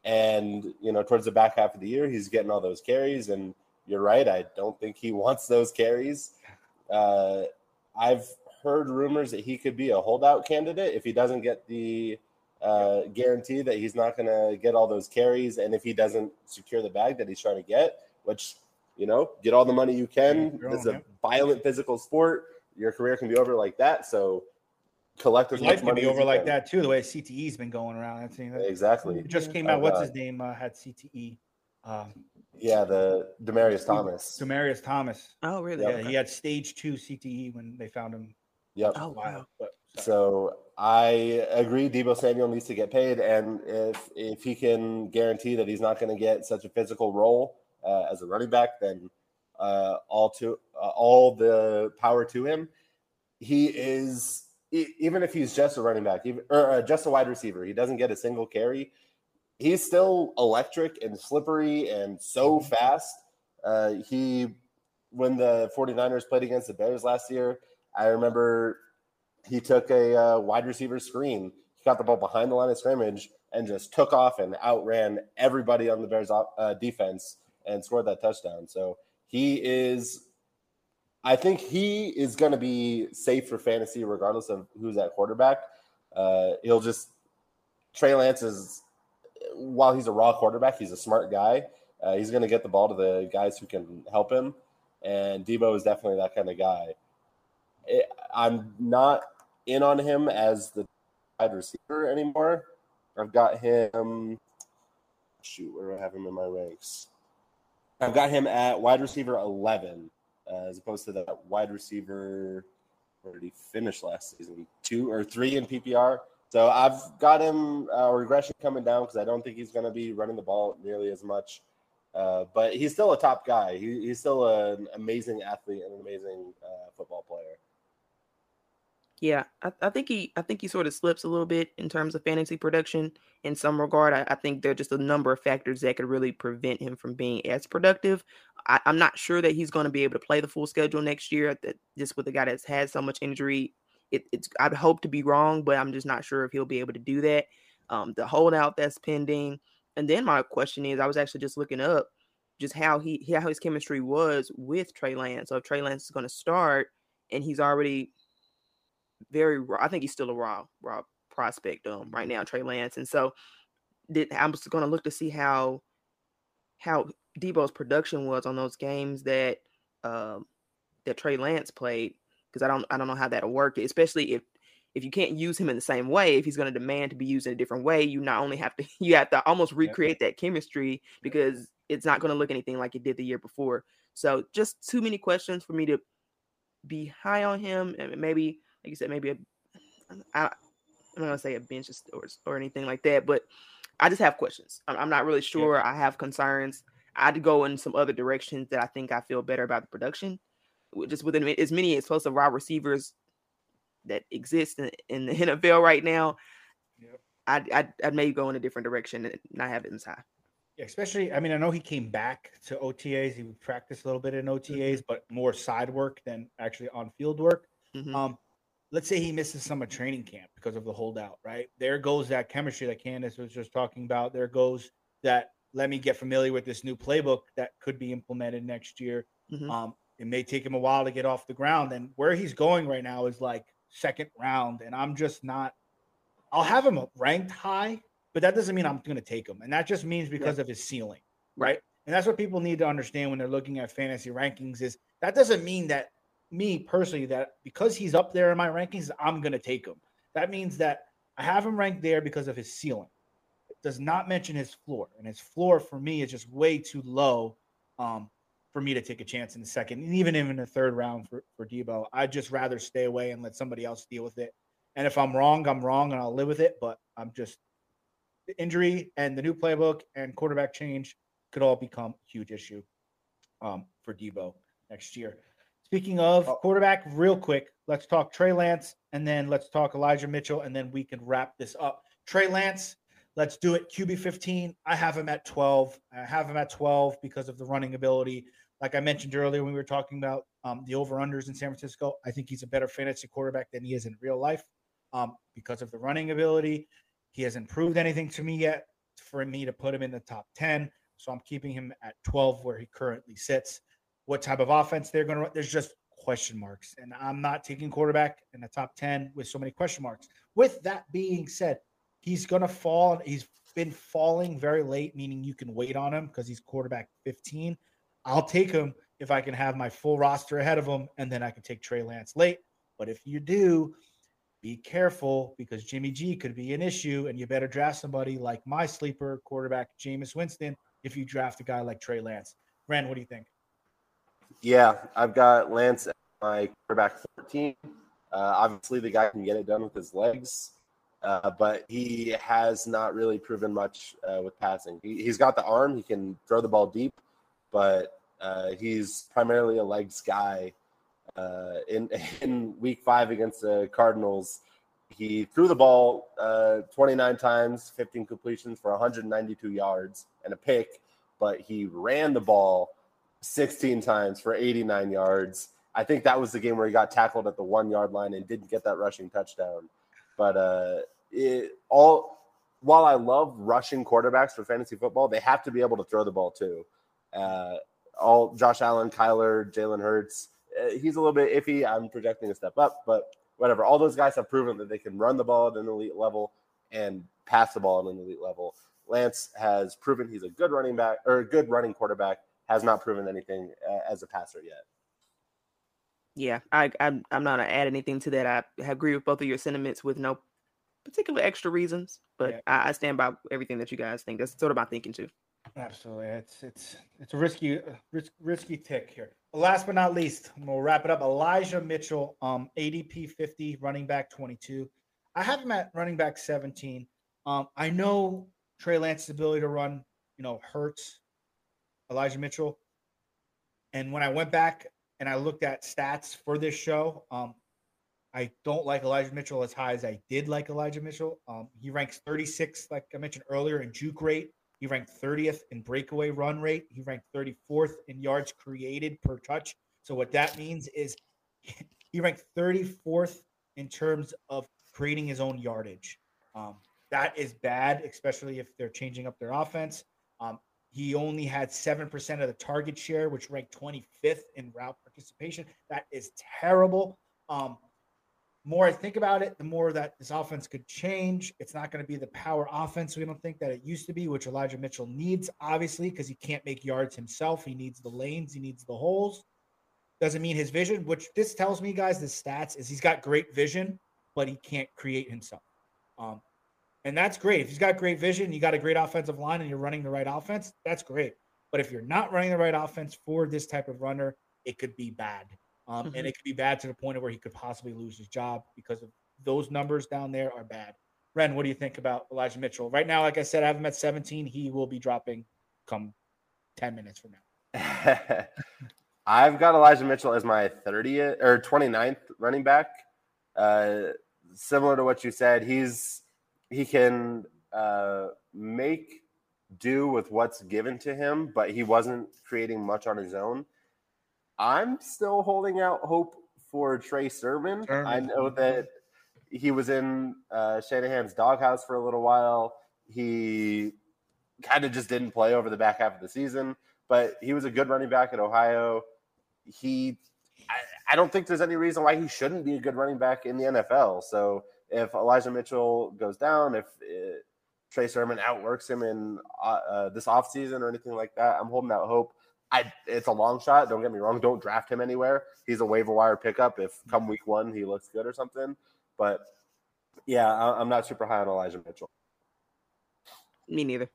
And you know, towards the back half of the year, he's getting all those carries. And you're right, I don't think he *laughs* wants those carries. Uh, I've heard rumors that he could be a holdout candidate if he doesn't get the uh, guarantee that he's not going to get all those carries, and if he doesn't secure the bag that he's trying to get, which you know, get all the money you can. It's a violent physical sport. Your career can be over like that. So collect as life can be over like can. that too. The way CTE's been going around. I've seen that. Exactly. It just came out. Oh, What's his name? Uh, had CTE. Um, yeah, the Demaryius Thomas. Demaryius Thomas. Oh, really? Yeah, okay. he had stage two CTE when they found him. Yep. Oh, wow. But, so I agree. Deebo Samuel needs to get paid, and if if he can guarantee that he's not going to get such a physical role uh, as a running back, then uh, all to uh, all the power to him. He is even if he's just a running back, even, or uh, just a wide receiver, he doesn't get a single carry. He's still electric and slippery and so mm-hmm. fast. Uh, he when the 49ers played against the Bears last year, I remember he took a uh, wide receiver screen. He got the ball behind the line of scrimmage and just took off and outran everybody on the Bears uh, defense and scored that touchdown. So he is, I think he is going to be safe for fantasy regardless of who's at quarterback. Uh, he'll just Trey Lance is while he's a raw quarterback, he's a smart guy. Uh, he's going to get the ball to the guys who can help him, and Deebo is definitely that kind of guy. It, I'm not in on him as the wide receiver anymore. I've got him. Shoot, where do I have him in my ranks? I've got him at wide receiver 11, uh, as opposed to the wide receiver. Where he finish last season? Two or three in PPR. So I've got him uh, regression coming down because I don't think he's going to be running the ball nearly as much. Uh, but he's still a top guy. He, he's still an amazing athlete and an amazing uh, football player. Yeah, I, I think he I think he sort of slips a little bit in terms of fantasy production in some regard. I, I think there are just a number of factors that could really prevent him from being as productive. I, I'm not sure that he's going to be able to play the full schedule next year. That just with a guy that's had so much injury, it, it's I'd hope to be wrong, but I'm just not sure if he'll be able to do that. Um, the holdout that's pending, and then my question is, I was actually just looking up just how he how his chemistry was with Trey Lance. So if Trey Lance is going to start, and he's already very raw. I think he's still a raw raw prospect um right now, Trey Lance. And so did I'm just gonna look to see how how Deebo's production was on those games that um that Trey Lance played because I don't I don't know how that'll work, especially if if you can't use him in the same way, if he's going to demand to be used in a different way, you not only have to *laughs* you have to almost recreate that chemistry because it's not going to look anything like it did the year before. So just too many questions for me to be high on him and maybe like you said, maybe a I, I'm not gonna say a bench or or anything like that, but I just have questions. I'm, I'm not really sure. Yeah. I have concerns. I'd go in some other directions that I think I feel better about the production. Just within as many explosive wide receivers that exist in, in the *laughs* NFL right now, yep. I'd, I'd, I'd maybe go in a different direction and not have it as high. Yeah, especially, I mean, I know he came back to OTAs. He would practice a little bit in OTAs, mm-hmm. but more side work than actually on field work. Mm-hmm. Um, let's say he misses some of training camp because of the holdout, right? There goes that chemistry that Candace was just talking about. There goes that let me get familiar with this new playbook that could be implemented next year. Mm-hmm. Um, it may take him a while to get off the ground. And where he's going right now is like second round. And I'm just not I'll have him ranked high, but that doesn't mean I'm going to take him. And that just means because of his ceiling, right? And that's what people need to understand when they're looking at fantasy rankings is that doesn't mean that me personally that because he's up there in my rankings, I'm going to take him. That means that I have him ranked there because of his ceiling. It does not mention his floor, and his floor for me is just way too low um, for me to take a chance in the second, and even in the third round for for Deebo. I'd just rather stay away and let somebody else deal with it. And if I'm wrong, I'm wrong, and I'll live with it. But I'm just the injury and the new playbook and quarterback change could all become a huge issue um, for Deebo next year. Speaking of oh. quarterback, real quick, let's talk Trey Lance and then let's talk Elijah Mitchell, and then we can wrap this up. Trey Lance, let's do it. QB 15. I have him at 12. I have him at 12 because of the running ability. Like I mentioned earlier when we were talking about um, the over unders in San Francisco, I think he's a better fantasy quarterback than he is in real life um, because of the running ability. He hasn't proved anything to me yet for me to put him in the top 10. So I'm keeping him at 12 where he currently sits what type of offense they're going to run. There's just question marks. And I'm not taking quarterback in the top 10 with so many question marks. With that being said, he's going to fall. He's been falling very late, meaning you can wait on him because he's quarterback 15. I'll take him if I can have my full roster ahead of him, and then I can take Trey Lance late. But if you do, be careful because Jimmy G could be an issue, and you better draft somebody like my sleeper quarterback, Jameis Winston, if you draft a guy like Trey Lance. Ren, what do you think? Yeah, I've got Lance at my quarterback 14. Uh, obviously, the guy can get it done with his legs, uh, but he has not really proven much uh, with passing. He, has got the arm; he can throw the ball deep, but uh, he's primarily a legs guy. Uh, in *laughs* in Week Five against the Cardinals, he threw the ball uh, 29 times, 15 completions for 192 yards and a pick, but he ran the ball 16 times for 89 yards. I think that was the game where he got tackled at the one yard line and didn't get that rushing touchdown. But uh, it all while I love rushing quarterbacks for fantasy football, they have to be able to throw the ball too. Uh, all Josh Allen, Kyler, Jalen Hurts, uh, he's a little bit iffy. I'm projecting a step up, but whatever. All those guys have proven that they can run the ball at an elite level and pass the ball at an elite level. Lance has proven he's a good running back or a good running quarterback has not proven anything uh, as a passer yet. Yeah, I, I'm I'm not gonna add anything to that. I agree with both of your sentiments with no particular extra reasons, but yeah. I, I, stand by everything that you guys think. That's sort of my thinking too. Absolutely, it's it's it's a risky risk, risky tick here. Last but not least, we'll wrap it up. Elijah Mitchell, um, ADP 50, running back 22. I have him at running back 17. Um, I know Trey Lance's ability to run, you know, hurts Elijah Mitchell. And when I went back and I looked at stats for this show, um, I don't like Elijah Mitchell as high as I did like Elijah Mitchell. Um, he ranks 36, like I mentioned earlier, in juke rate. He ranked 30th in breakaway run rate. He ranked 34th in yards created per touch. So what that means is *laughs* he ranked 34th in terms of creating his own yardage. Um, that is bad, especially if they're changing up their offense. Um, he only had 7% of the target share, which ranked 25th in route participation. That is terrible. Um, more I think about it, the more that this offense could change. It's not going to be the power offense we don't think that it used to be, which Elijah Mitchell needs, obviously, because he can't make yards himself. He needs the lanes, he needs the holes. Doesn't mean his vision, which this tells me, guys, the stats is he's got great vision, but he can't create himself. Um, and that's great. If he's got great vision, you got a great offensive line, and you're running the right offense, that's great. But if you're not running the right offense for this type of runner, it could be bad. Um, mm-hmm. And it could be bad to the point of where he could possibly lose his job because of those numbers down there are bad. Ren, what do you think about Elijah Mitchell? Right now, like I said, I have him at 17. He will be dropping come 10 minutes from now. *laughs* I've got Elijah Mitchell as my 30th or 29th running back. Uh, similar to what you said, he's he can uh, make do with what's given to him, but he wasn't creating much on his own. I'm still holding out hope for Trey Sermon. I know that he was in uh, Shanahan's doghouse for a little while. He kind of just didn't play over the back half of the season, but he was a good running back at Ohio. He, I, I don't think there's any reason why he shouldn't be a good running back in the NFL. So if Elijah Mitchell goes down, if it, Trey Sermon outworks him in uh, uh, this offseason or anything like that, I'm holding out hope. I it's a long shot. Don't get me wrong. Don't draft him anywhere. He's a waiver wire pickup if come week one he looks good or something. But yeah, I, I'm not super high on Elijah Mitchell. Me neither.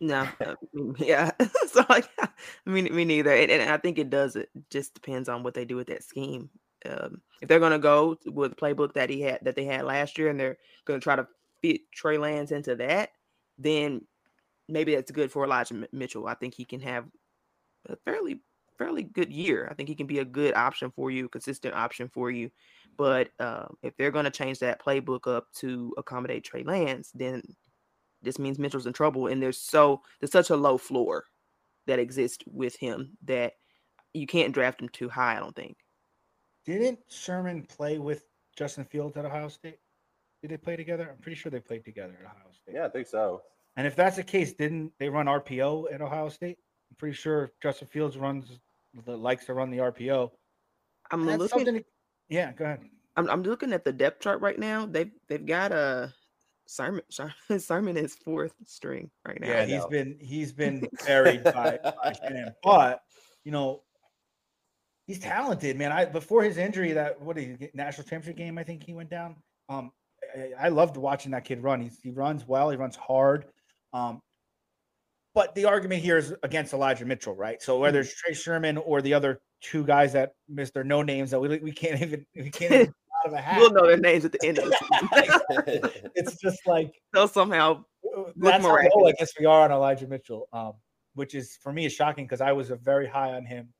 No, uh, *laughs* yeah. *laughs* so like, *laughs* I mean, me neither. And, and, I think it does. It just depends on what they do with that scheme. Um, if they're going to go with the playbook that he had that they had last year, and they're going to try to fit Trey Lance into that, then maybe that's good for Elijah Mitchell. I think he can have a fairly fairly good year. I think he can be a good option for you, consistent option for you. But uh, if they're going to change that playbook up to accommodate Trey Lance, then this means Mitchell's in trouble. And there's so there's such a low floor that exists with him that you can't draft him too high. I don't think. Didn't Sermon play with Justin Fields at Ohio State? Did they play together? I'm pretty sure they played together at Ohio State. Yeah, I think so. And if that's the case, didn't they run RPO at Ohio State? I'm pretty sure Justin Fields runs the likes to run the RPO. I'm that's looking. To, yeah, go ahead. I'm, I'm looking at the depth chart right now. They've they've got a Sermon *laughs* Sermon is fourth string right now. Yeah, he's been he's been *laughs* buried by, by him. But you know, he's talented, man. I before his injury, that what he national championship game, I think he went down. Um, I, I loved watching that kid run. He's, he runs well. He runs hard. Um, but the argument here is against Elijah Mitchell, right? So whether mm-hmm. it's Trey Sermon or the other two guys that Mister No Names that we, we can't even we can't even *laughs* out of a hat. We'll know their names at the end of the *laughs* it's just like *laughs* they'll somehow that's how low I guess we are on Elijah Mitchell, um, which is for me is shocking because I was a very high on him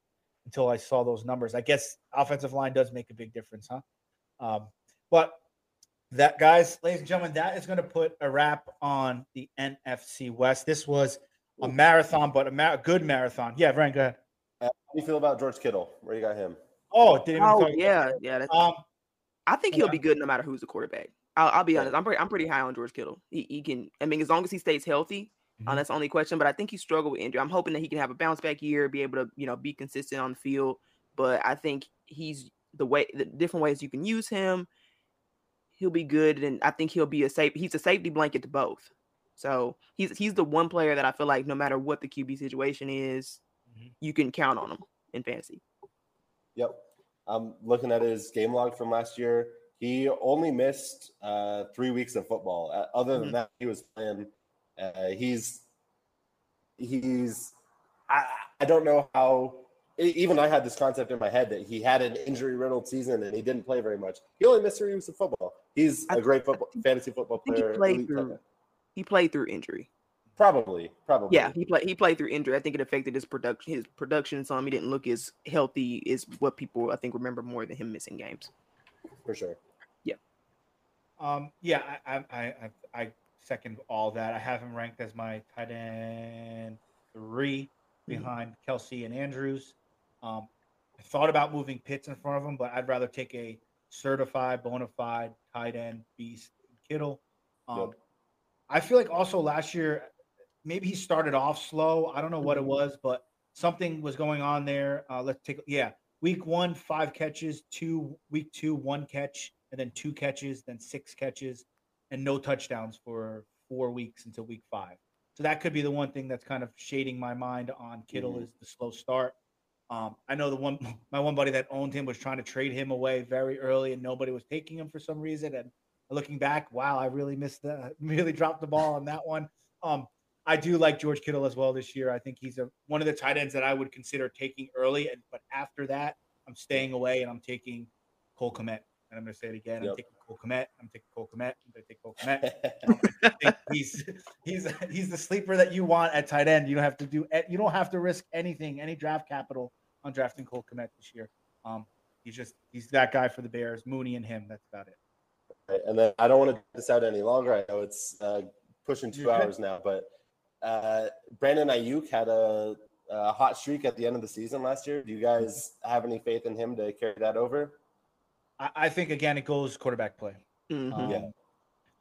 until I saw those numbers. I guess offensive line does make a big difference, huh? Um, but that, guys, ladies and gentlemen, that is going to put a wrap on the NFC West. This was a marathon, but a mar- good marathon. Yeah, Brian, go ahead. Uh, how do you feel about George Kittle? Where you got him? Oh, didn't oh yeah, yeah. um, I think he'll be good no matter who's the quarterback. I'll, I'll be honest. I'm pretty, I'm pretty high on George Kittle. He, he can. I mean, as long as he stays healthy, mm-hmm. uh, that's the only question. But I think he struggled with injury. I'm hoping that he can have a bounce back year, be able to you know be consistent on the field. But I think he's the way the different ways you can use him. He'll be good, and I think he'll be a safe. He's a safety blanket to both. So he's he's the one player that I feel like no matter what the QB situation is, mm-hmm. you can count on him in fantasy. Yep. I'm looking at his game log from last year. He only missed uh, three weeks of football. Uh, other than mm-hmm. that, he was playing. Uh, he's he's. I, I don't know how. Even I had this concept in my head that he had an injury riddled season and he didn't play very much. He only missed three weeks of football. He's a great football fantasy football player. He played, through, he played through injury. Probably, probably. Yeah, he played. He played through injury. I think it affected his production. His production. Some he didn't look as healthy as what people I think remember more than him missing games. For sure. Yeah. Um. Yeah. I. I. I. I second all that. I have him ranked as my tight end 3 mm-hmm. behind Kelce and Andrews. Um. I thought about moving Pitts in front of him, but I'd rather take a certified, bona fide tight end beast Kittle. Um, yep. I feel like also last year maybe he started off slow. I don't know what it mm-hmm. was, but something was going on there. Uh, let's take yeah. Week one, five catches. Two week two, one catch, and then two catches, then six catches, and no touchdowns for four weeks until week five. So that could be the one thing that's kind of shading my mind on Kittle mm-hmm. is the slow start. Um, I know the one *laughs* my one buddy that owned him was trying to trade him away very early, and nobody was taking him for some reason. And looking back, wow, I really missed the *laughs* really dropped the ball on that one. Um, I do like George Kittle as well this year. I think he's a one of the tight ends that I would consider taking early, and but after that, I'm staying away and I'm taking Cole Kmet. And I'm going to say it again. Yep. I'm taking Cole Kmet. I'm taking Cole Kmet. I'm going to take Cole Kmet. *laughs* he's he's he's the sleeper that you want at tight end. You don't have to do you don't have to risk anything, any draft capital on drafting Cole Kmet this year. Um, he's just he's that guy for the Bears. Mooney and him. That's about it. Right. And then I don't want to do this out any longer. I know it's uh, pushing 2 hours now, but uh, Brandon Aiyuk had a, a, hot streak at the end of the season last year. Do you guys have any faith in him to carry that over? I, I think again it goes quarterback play. Mm-hmm. Um, yeah.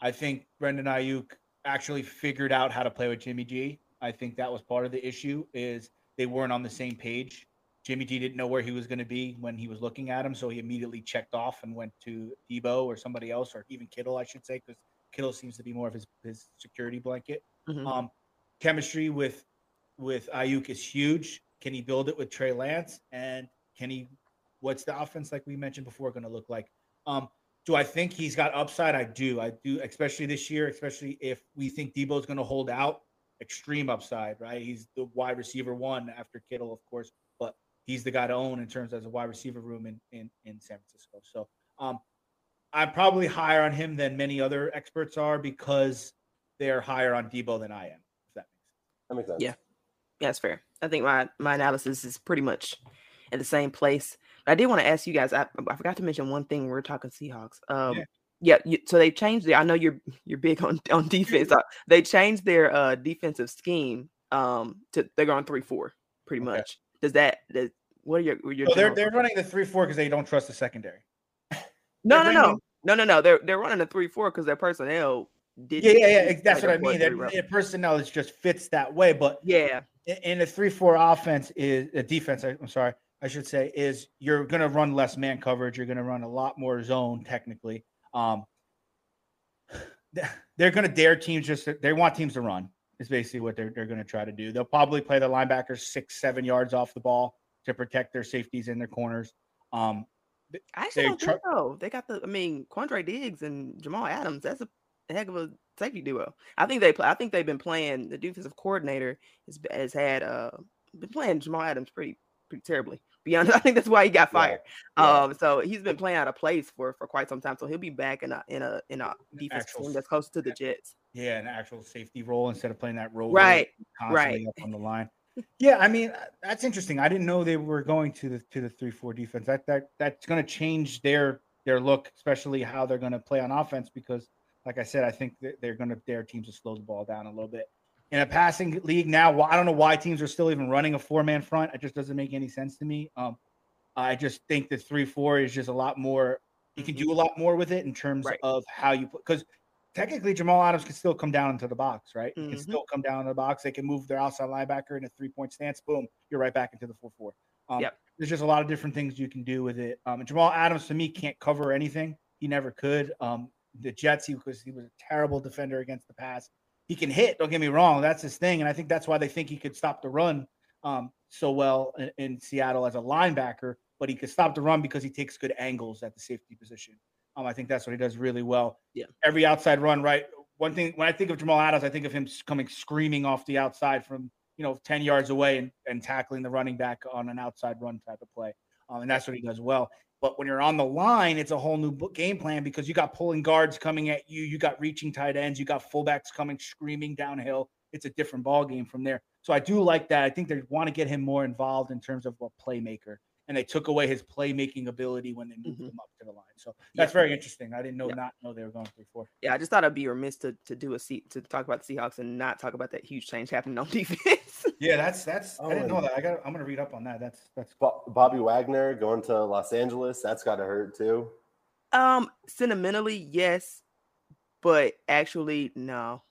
I think Brandon Aiyuk actually figured out how to play with Jimmy G. I think that was part of the issue is they weren't on the same page. Jimmy G didn't know where he was going to be when he was looking at him, so he immediately checked off and went to Deebo or somebody else, or even Kittle, I should say, because Kittle seems to be more of his, his security blanket. Mhm. Um, chemistry with with Aiyuk is huge. Can he build it with Trey Lance? And can he? What's the offense like we mentioned before going to look like? Um, do I think he's got upside? I do. I do, especially this year, especially if we think Deebo's going to hold out. Extreme upside, right? He's the wide receiver one after Kittle, of course, but he's the guy to own in terms of a wide receiver room in in, in San Francisco. So um, I'm probably higher on him than many other experts are because they're higher on Debo than I am. If that makes sense. That makes sense. Yeah. Yeah, that's fair. I think my my analysis is pretty much in the same place. I did want to ask you guys. I, I forgot to mention one thing. We are talking Seahawks. Um, Yeah. yeah. you, so they changed. The, I know you're you're big on *laughs* on defense. Uh, they changed their uh defensive scheme. Um, to they're going three four pretty Okay. much. Does that? Does, what are your your So they're they're running the three four because they don't trust the secondary. *laughs* no they're no no bringing- no no no they're they're running the three four because their personnel did Yeah, yeah, yeah. That's like what I mean. three Their, personnel is just fits that way. But yeah in- a three four offense is a defense. I'm sorry, I should say is you're going to run less man coverage. You're going to run a lot more zone technically. Um, *sighs* they're going to dare teams just to- they want teams to run. Is basically what they're they're going to try to do. They'll probably play the linebackers six seven yards off the ball to protect their safeties in their corners. Um, I actually don't think so. They got the. I mean, Quandre Diggs and Jamal Adams. That's a heck of a safety duo. I think they play. I think they've been playing. The defensive coordinator has, has had uh been playing Jamal Adams pretty pretty terribly. Be honest, I think that's why he got fired. yeah. Um, so he's been playing out of place for for quite some time. So he'll be back in a in a in a defense actual team that's close to the Jets. yeah, an actual safety role instead of playing that role Right. constantly up on the *laughs* line. Yeah, I mean uh, that's interesting. I didn't know they were going to the to the three four defense. That that that's going to change their their look, especially how they're going to play on offense. Because, like I said, I think that they're going to dare teams to slow the ball down a little bit. In a passing league now, I don't know why teams are still even running a four man front. It just doesn't make any sense to me. Um, I just think the three four is just a lot more. You can do a lot more with it in terms Right. of how you put because technically Jamal Adams can still come down into the box, right? He can still come down in the box. They can move their outside linebacker in a three point stance. Boom, you're right back into the four four. Um, Yep. There's just a lot of different things you can do with it. Um, and Jamal Adams to me can't cover anything. He never could. Um, the Jets, he because he was a terrible defender against the pass. He can hit. Don't get me wrong. That's his thing, and I think that's why they think he could stop the run um, so well in, in Seattle as a linebacker. But he could stop the run because he takes good angles at the safety position. Um, I think that's what he does really well. Yeah. Every outside run, right? One thing when I think of Jamal Adams, I think of him coming screaming off the outside from you know 10 yards away and, and tackling the running back on an outside run type of play. Um, and that's what he does well. But when you're on the line, it's a whole new game plan because you got pulling guards coming at you, you got reaching tight ends, you got fullbacks coming screaming downhill. It's a different ball game from there. So I do like that. I think they want to get him more involved in terms of a playmaker. And they took away his playmaking ability when they moved Mhm. him up to the line. So that's Yeah. very interesting. I didn't know Yeah. not know they were going three four. Yeah, I just thought I'd be remiss to to do a seat to talk about the Seahawks and not talk about that huge change happening on *laughs* defense. Yeah, that's that's Oh, I didn't know that. I got I'm gonna read up on that. That's that's Bobby Wagner going to Los Angeles. That's got to hurt too. um, sentimentally, yes, but actually, no.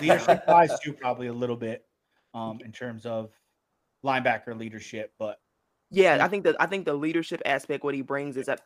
leadership wise too, probably a little bit um in terms of linebacker leadership, but Yeah. I think that I think the leadership aspect what he brings is that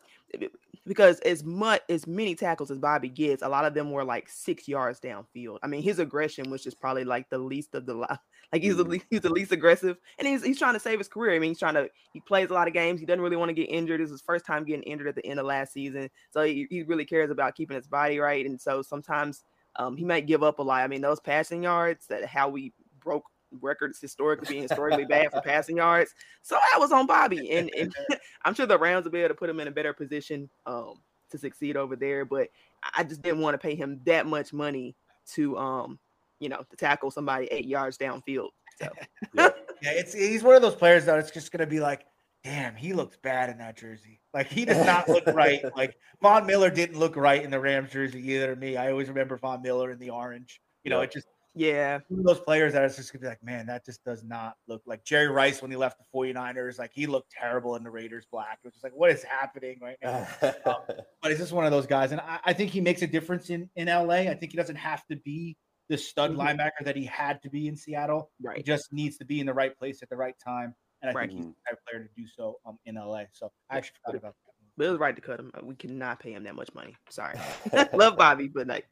because as much as many tackles as Bobby gets, a lot of them were like six yards downfield. I mean, his aggression was just probably like the least of the li- *laughs* like he's the Mhm. least, he's the least aggressive, and he's he's trying to save his career. I mean, he's trying to he plays a lot of games. He doesn't really want to get injured. This is his first time getting injured at the end of last season, so he, he really cares about keeping his body right. And so sometimes um, he might give up a lot. I mean, those passing yards that how we broke records historically being historically bad for passing yards. So I was on Bobby, and, and *laughs* *laughs* I'm sure the Rams will be able to put him in a better position um, to succeed over there. But I just didn't want to pay him that much money to, um, you know, to tackle somebody eight yards downfield. So *laughs* yeah, it's he's one of those players that it's just gonna be like, damn, he looks bad in that jersey. Like he does not look right. Like Von Miller didn't look right in the Rams jersey either. to Me, I always remember Von Miller in the orange. You know, Yeah. it just yeah, one of those players that it's just gonna be like, man, that just does not look like Jerry Rice when he left the 49ers. Like he looked terrible in the Raiders black. It was just like, what is happening right now? *laughs* but he's just one of those guys, and I, I think he makes a difference in in LA. I think he doesn't have to be the stud Mhm. linebacker that he had to be in Seattle. Right. He just needs to be in the right place at the right time. and I Right. think he's the type of player to do so um, in LA. So I actually forgot about that. But it was right to cut him. We cannot pay him that much money. Sorry. *laughs* *laughs* Love Bobby, but like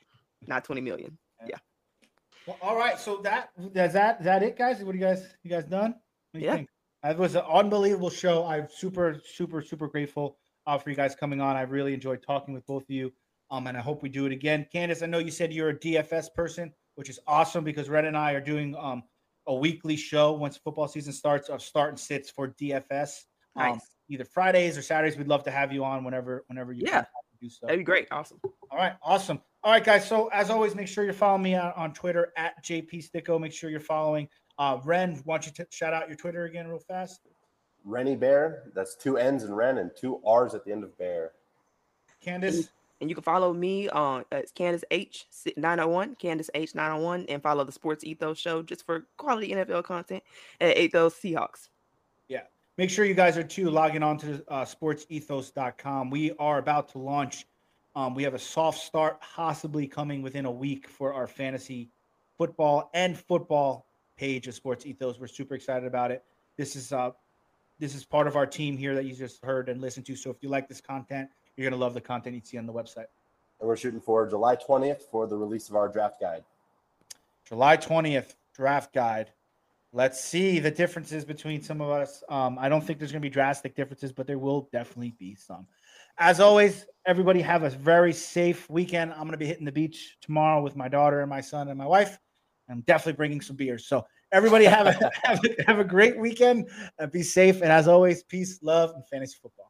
not 20 million. Well, all right, so that is that is that it, guys? What do you guys you guys done? What Yeah. think? It was an unbelievable show. I'm super super super grateful uh, for you guys coming on. I really enjoyed talking with both of you, um, and I hope we do it again. Candace, I know you said you're a DFS person, which is awesome because Red and I are doing um a weekly show once football season starts of start and sits for DFS. Um, Nice. either Fridays or Saturdays. We'd love to have you on whenever whenever you Yeah. can do so. That'd be great. Awesome. All right, awesome. All right, guys. So as always, make sure you're following me on, on Twitter at JP Sticko. Make sure you're following uh, Ren. Why don't you t- shout out your Twitter again, real fast? Rennie Bear. That's two N's in Ren and two R's at the end of Bear. Candace. And you can follow me on uh, it's Candace H 901, Candace H 901, and follow the Sports Ethos Show just for quality NFL content at Ethos Seahawks. Yeah. Make sure you guys are too logging on to uh, sportsethos.com. We are about to launch. Um, we have a soft start, possibly coming within a week for our fantasy football and football page of Sports Ethos. We're super excited about it. This is uh, this is part of our team here that you just heard and listened to. So if you like this content, you're gonna love the content you see on the website. And we're shooting for July 20th for the release of our draft guide. July 20th draft guide. Let's see the differences between some of us. Um, I don't think there's going to be drastic differences, but there will definitely be some. As always, everybody have a very safe weekend. I'm going to be hitting the beach tomorrow with my daughter and my son and my wife. I'm definitely bringing some beers. So everybody have a, *laughs* have a, have a great weekend. Uh, be safe. And as always, peace, love, and fantasy football.